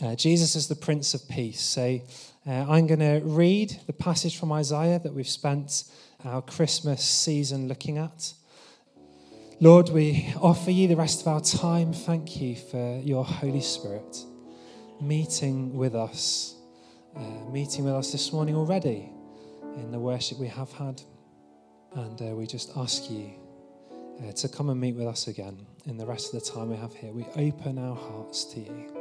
Uh, Jesus is the Prince of Peace. So uh, I'm going to read the passage from Isaiah that we've spent our Christmas season looking at. Lord, we offer you the rest of our time. Thank you for your Holy Spirit meeting with us, uh, meeting with us this morning already in the worship we have had. And uh, we just ask you uh, to come and meet with us again in the rest of the time we have here. We open our hearts to you.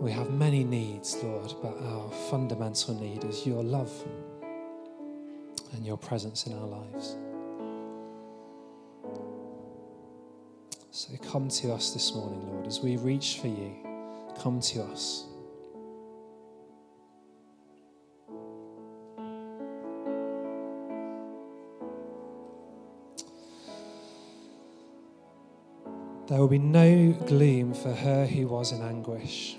We have many needs, Lord, but our fundamental need is your love and your presence in our lives. So come to us this morning, Lord, as we reach for you. Come to us. There will be no gloom for her who was in anguish.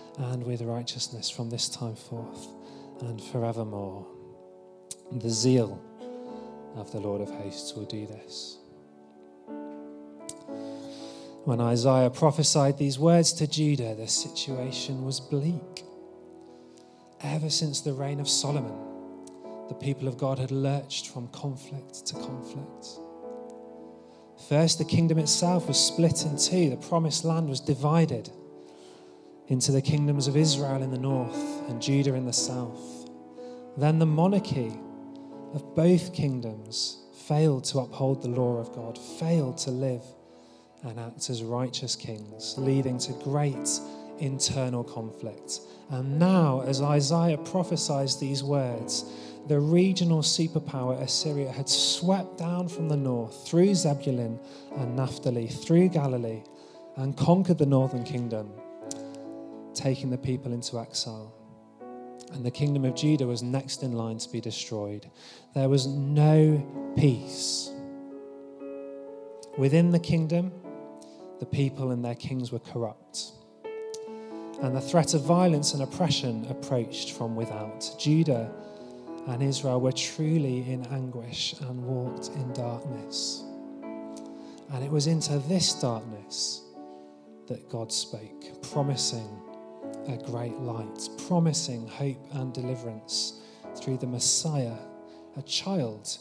and with righteousness from this time forth and forevermore. The zeal of the Lord of hosts will do this. When Isaiah prophesied these words to Judah, the situation was bleak. Ever since the reign of Solomon, the people of God had lurched from conflict to conflict. First, the kingdom itself was split in two, the promised land was divided into the kingdoms of Israel in the north and Judah in the south. Then the monarchy of both kingdoms failed to uphold the law of God, failed to live and act as righteous kings, leading to great internal conflict. And now, as Isaiah prophesies these words, the regional superpower Assyria had swept down from the north through Zebulun and Naphtali, through Galilee, and conquered the northern kingdom taking the people into exile. And the kingdom of Judah was next in line to be destroyed. There was no peace. Within the kingdom, the people and their kings were corrupt. And the threat of violence and oppression approached from without. Judah and Israel were truly in anguish and walked in darkness. And it was into this darkness that God spoke, promising a great light, promising hope and deliverance through the Messiah, a child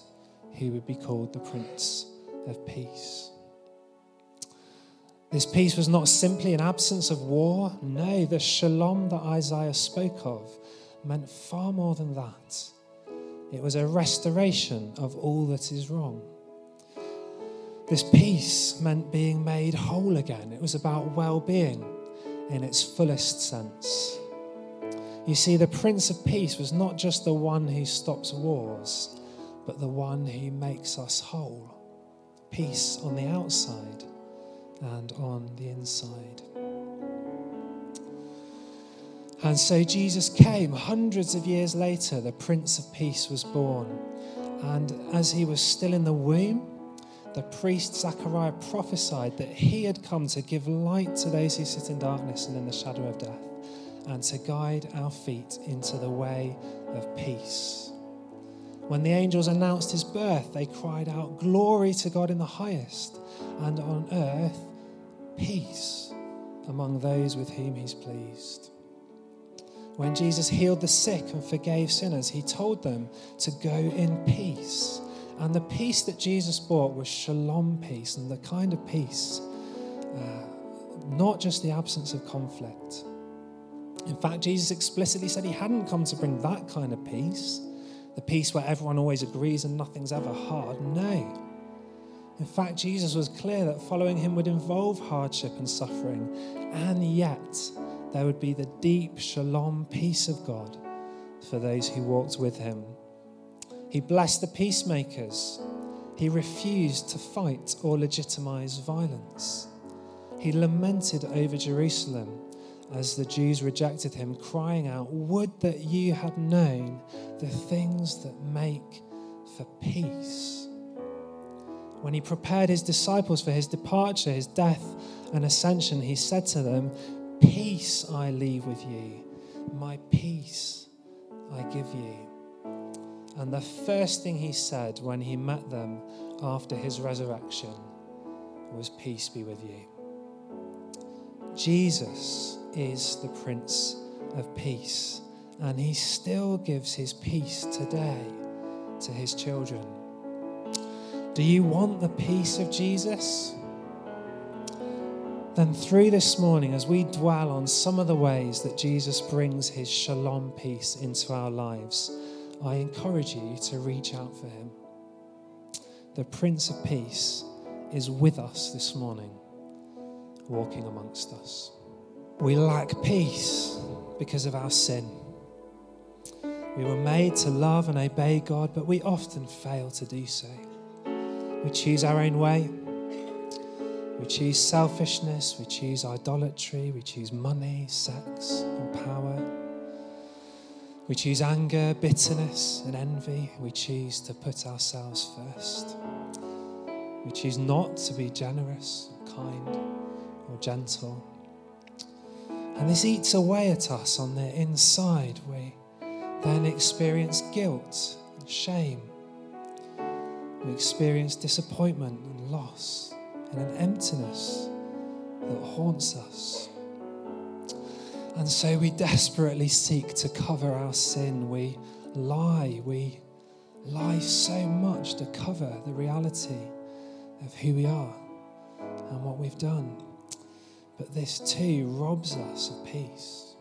who would be called the Prince of Peace. This peace was not simply an absence of war. No, the shalom that Isaiah spoke of meant far more than that. It was a restoration of all that is wrong. This peace meant being made whole again. It was about well being in its fullest sense. You see, the Prince of Peace was not just the one who stops wars, but the one who makes us whole. Peace on the outside and on the inside. And so Jesus came. Hundreds of years later, the Prince of Peace was born. And as he was still in the womb, the priest Zechariah prophesied that he had come to give light to those who sit in darkness and in the shadow of death, and to guide our feet into the way of peace. When the angels announced his birth, they cried out, Glory to God in the highest, and on earth, peace among those with whom he's pleased. When Jesus healed the sick and forgave sinners, he told them to go in peace. And the peace that Jesus brought was shalom peace, and the kind of peace, uh, not just the absence of conflict. In fact, Jesus explicitly said he hadn't come to bring that kind of peace the peace where everyone always agrees and nothing's ever hard. No. In fact, Jesus was clear that following him would involve hardship and suffering, and yet there would be the deep shalom peace of God for those who walked with him. He blessed the peacemakers. He refused to fight or legitimize violence. He lamented over Jerusalem as the Jews rejected him, crying out, Would that you had known the things that make for peace. When he prepared his disciples for his departure, his death, and ascension, he said to them, Peace I leave with you, my peace I give you. And the first thing he said when he met them after his resurrection was, Peace be with you. Jesus is the Prince of Peace, and he still gives his peace today to his children. Do you want the peace of Jesus? Then, through this morning, as we dwell on some of the ways that Jesus brings his shalom peace into our lives, I encourage you to reach out for him. The Prince of Peace is with us this morning, walking amongst us. We lack peace because of our sin. We were made to love and obey God, but we often fail to do so. We choose our own way. We choose selfishness. We choose idolatry. We choose money, sex, or power. We choose anger, bitterness, and envy. We choose to put ourselves first. We choose not to be generous, or kind, or gentle. And this eats away at us on the inside. We then experience guilt and shame. We experience disappointment and loss and an emptiness that haunts us. And so we desperately seek to cover our sin. We lie. We lie so much to cover the reality of who we are and what we've done. But this too robs us of peace.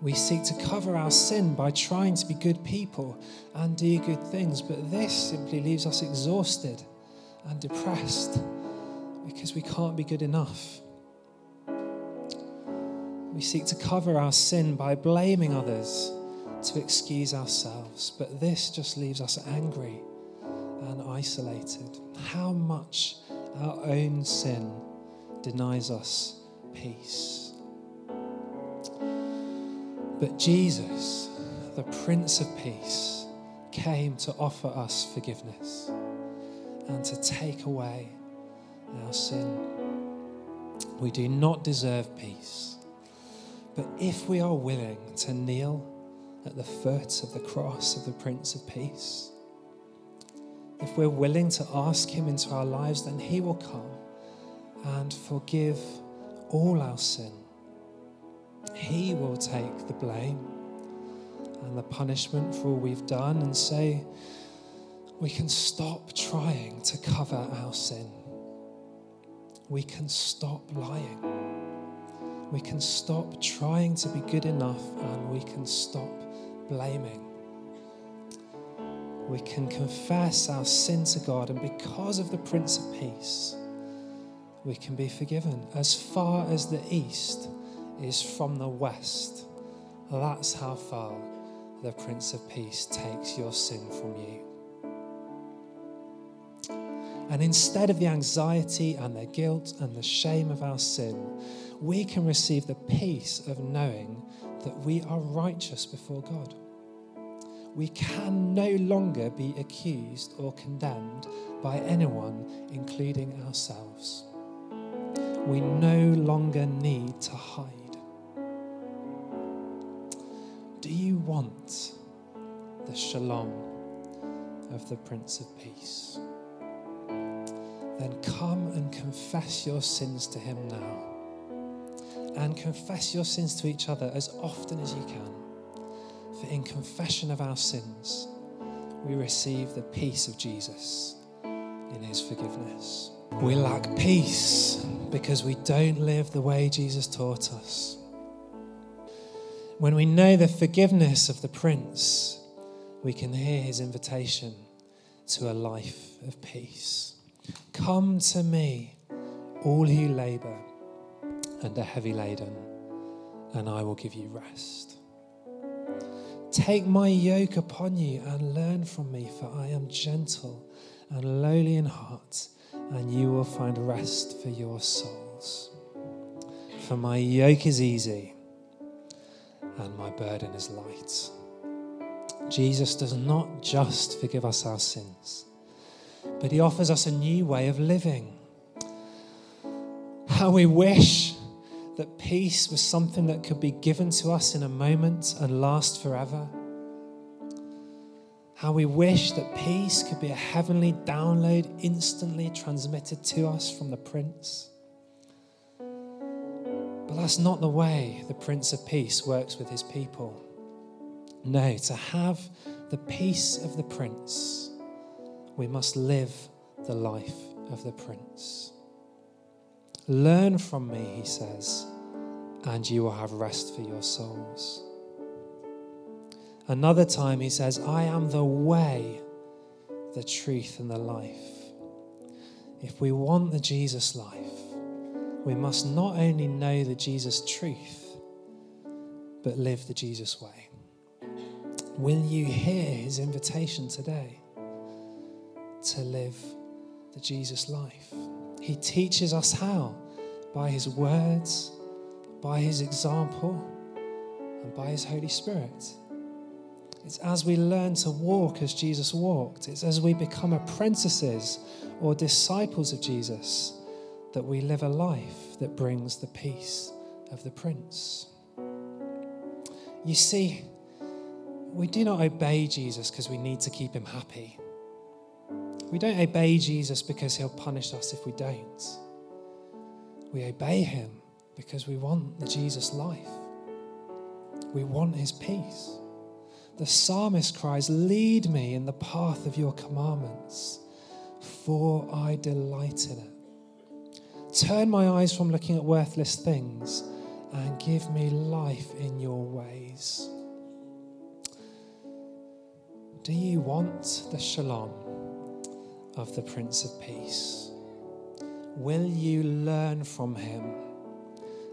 We seek to cover our sin by trying to be good people and do good things, but this simply leaves us exhausted and depressed because we can't be good enough. We seek to cover our sin by blaming others to excuse ourselves, but this just leaves us angry and isolated. How much our own sin denies us peace. But Jesus, the Prince of Peace, came to offer us forgiveness and to take away our sin. We do not deserve peace, but if we are willing to kneel at the foot of the cross of the Prince of Peace, if we're willing to ask Him into our lives, then He will come and forgive all our sin. He will take the blame and the punishment for all we've done, and say, we can stop trying to cover our sin. We can stop lying. We can stop trying to be good enough, and we can stop blaming. We can confess our sin to God, and because of the Prince of Peace, we can be forgiven. As far as the east is from the west, that's how far the Prince of Peace takes your sin from you. And instead of the anxiety and the guilt and the shame of our sin, we can receive the peace of knowing that we are righteous before God. we can no longer be accused or condemned by anyone, including ourselves. We no longer need to hide. Do you want the shalom of the Prince of Peace? Then come and confess your sins to him now. And confess your sins to each other as often as you can. For in confession of our sins, we receive the peace of Jesus in his forgiveness. We lack peace because we don't live the way Jesus taught us. When we know the forgiveness of the Prince, we can hear his invitation to a life of peace. Come to me, all who labor and are heavy laden, and I will give you rest. Take my yoke upon you and learn from me, for I am gentle and lowly in heart, and you will find rest for your souls. For my yoke is easy and my burden is light. Jesus does not just forgive us our sins, but he offers us a new way of living. How we wish that peace was something that could be given to us in a moment and last forever. How we wish that peace could be a heavenly download instantly transmitted to us from the Prince. But that's not the way the Prince of Peace works with his people. No, to have the peace of the Prince, we must live the life of the Prince. Learn from me, he says, and you will have rest for your souls. Another time, he says, I am the way, the truth, and the life. If we want the Jesus life, we must not only know the Jesus truth, but live the Jesus way. Will you hear his invitation today to live the Jesus life? He teaches us how by his words by his example and by his Holy Spirit. It's as we learn to walk as Jesus walked, it's as we become apprentices or disciples of Jesus that we live a life that brings the peace of the Prince. You see, we do not obey Jesus because we need to keep him happy. We don't obey Jesus because he'll punish us if we don't. We obey him because we want the Jesus life. We want his peace. The psalmist cries, Lead me in the path of your commandments, for I delight in it. Turn my eyes from looking at worthless things and give me life in your ways. Do you want the shalom of the Prince of Peace? Will you learn from him?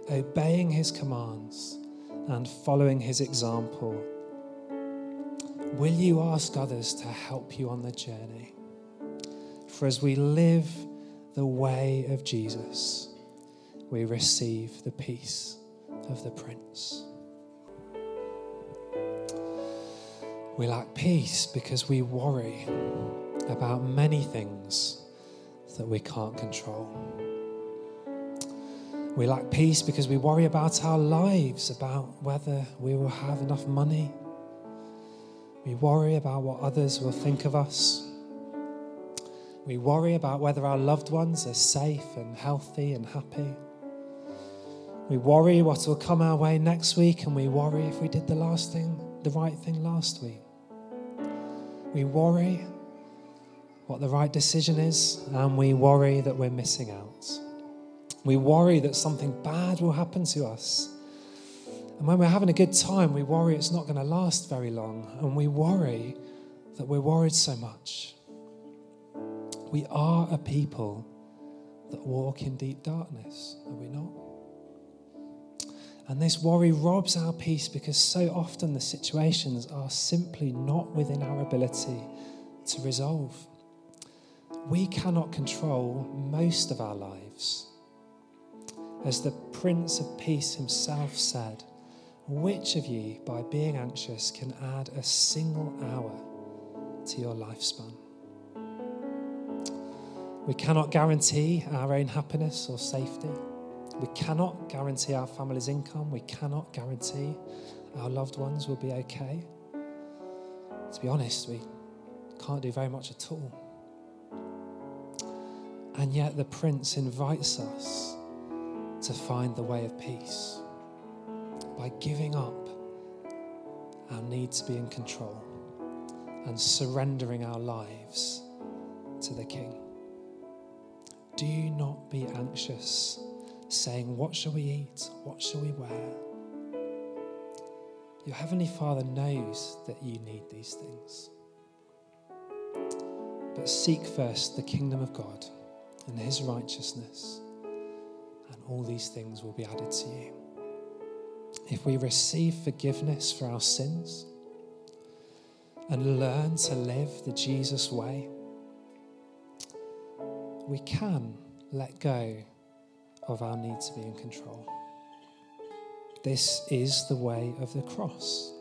obeying his commands and following his example, will you ask others to help you on the journey? For as we live the way of Jesus, we receive the peace of the Prince. We lack peace because we worry about many things that we can't control. We lack peace because we worry about our lives, about whether we will have enough money. We worry about what others will think of us. We worry about whether our loved ones are safe and healthy and happy. We worry what will come our way next week, and we worry if we did the last thing, the right thing last week. We worry what the right decision is, and we worry that we're missing out. We worry that something bad will happen to us. And when we're having a good time, we worry it's not going to last very long. And we worry that we're worried so much. We are a people that walk in deep darkness, are we not? And this worry robs our peace because so often the situations are simply not within our ability to resolve. We cannot control most of our lives. As the Prince of Peace himself said, Which of you, by being anxious, can add a single hour to your lifespan? We cannot guarantee our own happiness or safety. We cannot guarantee our family's income. We cannot guarantee our loved ones will be okay. To be honest, we can't do very much at all. And yet, the Prince invites us to find the way of peace by giving up our need to be in control and surrendering our lives to the King. Do not be anxious, saying, What shall we eat? What shall we wear? Your Heavenly Father knows that you need these things. But seek first the kingdom of God and his righteousness, and all these things will be added to you. If we receive forgiveness for our sins and learn to live the Jesus way, we can let go of our need to be in control. This is the way of the cross.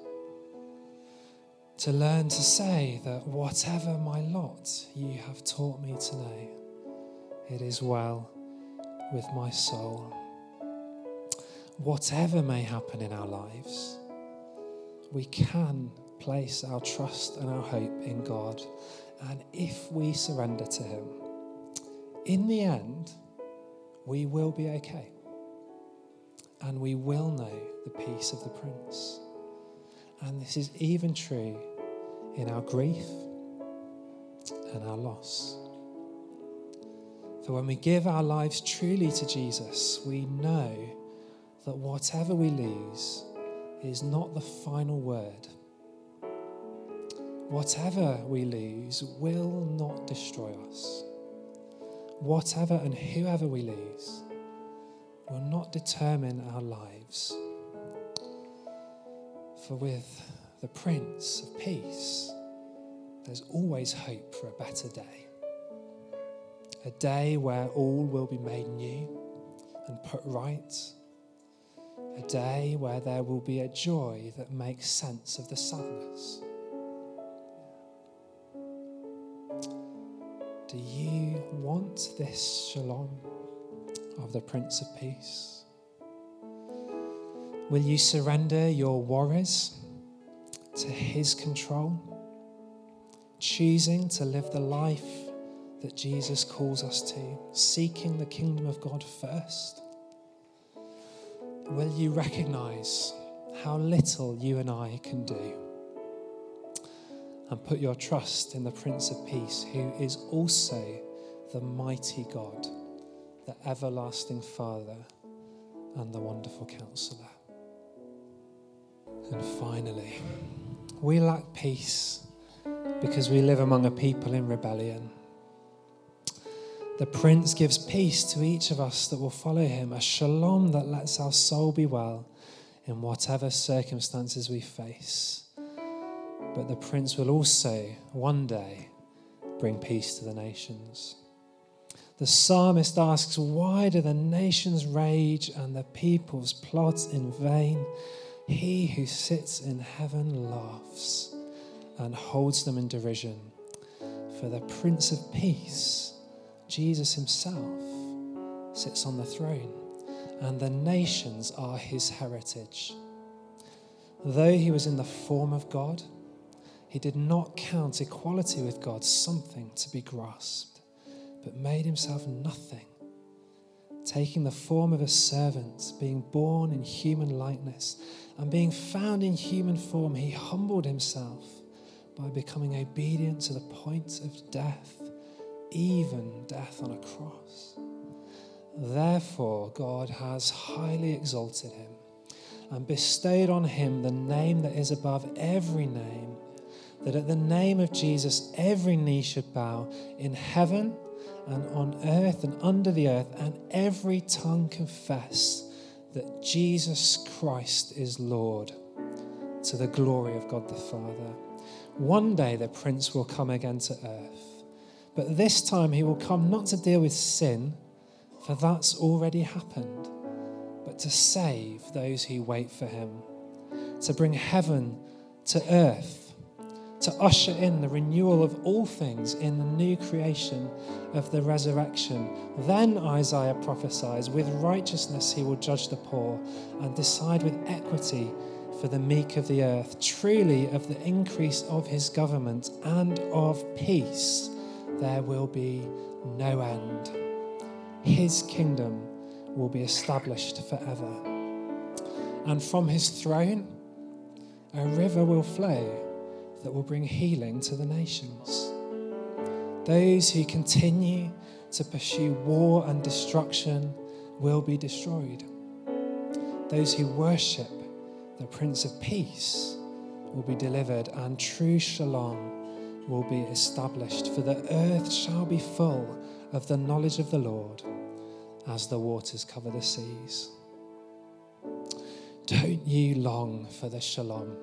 To learn to say that whatever my lot you have taught me to know, it is well with my soul. Whatever may happen in our lives, we can place our trust and our hope in God. And if we surrender to Him, in the end, we will be okay. And we will know the peace of the Prince. And this is even true in our grief and our loss. For when we give our lives truly to Jesus, we know that whatever we lose is not the final word. Whatever we lose will not destroy us whatever and whoever we lose will not determine our lives. For with the Prince of Peace, there's always hope for a better day. A day where all will be made new and put right. A day where there will be a joy that makes sense of the sadness. Do you want this shalom of the Prince of Peace? Will you surrender your worries to His control, choosing to live the life that Jesus calls us to, seeking the kingdom of God first? Will you recognize how little you and I can do? and put your trust in the Prince of Peace, who is also the mighty God, the everlasting Father, and the wonderful Counselor. And finally, we lack peace because we live among a people in rebellion. The Prince gives peace to each of us that will follow him, a shalom that lets our soul be well in whatever circumstances we face but the prince will also one day bring peace to the nations. The psalmist asks, Why do the nations rage and the peoples plot in vain? He who sits in heaven laughs and holds them in derision. For the Prince of Peace, Jesus himself, sits on the throne, and the nations are his heritage. Though he was in the form of God, he did not count equality with God something to be grasped, but made himself nothing, taking the form of a servant, being born in human likeness, and being found in human form, he humbled himself by becoming obedient to the point of death, even death on a cross. Therefore, God has highly exalted him and bestowed on him the name that is above every name that at the name of Jesus, every knee should bow in heaven and on earth and under the earth, and every tongue confess that Jesus Christ is Lord to the glory of God the Father. One day the Prince will come again to earth, but this time he will come not to deal with sin, for that's already happened, but to save those who wait for him to bring heaven to earth, to usher in the renewal of all things in the new creation of the resurrection. Then Isaiah prophesies, with righteousness he will judge the poor and decide with equity for the meek of the earth. Truly, of the increase of his government and of peace, there will be no end. His kingdom will be established forever. And from his throne, a river will flow that will bring healing to the nations. Those who continue to pursue war and destruction will be destroyed. Those who worship the Prince of Peace will be delivered, and true shalom will be established. For the earth shall be full of the knowledge of the Lord as the waters cover the seas. Don't you long for the shalom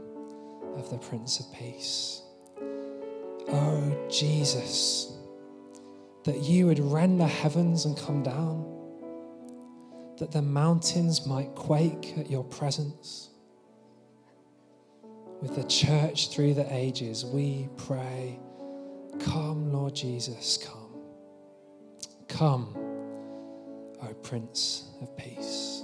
of the Prince of Peace? Oh, Jesus, that you would rend the heavens and come down, that the mountains might quake at your presence. With the church through the ages, we pray, Come, Lord Jesus, come. Come, O Prince of Peace.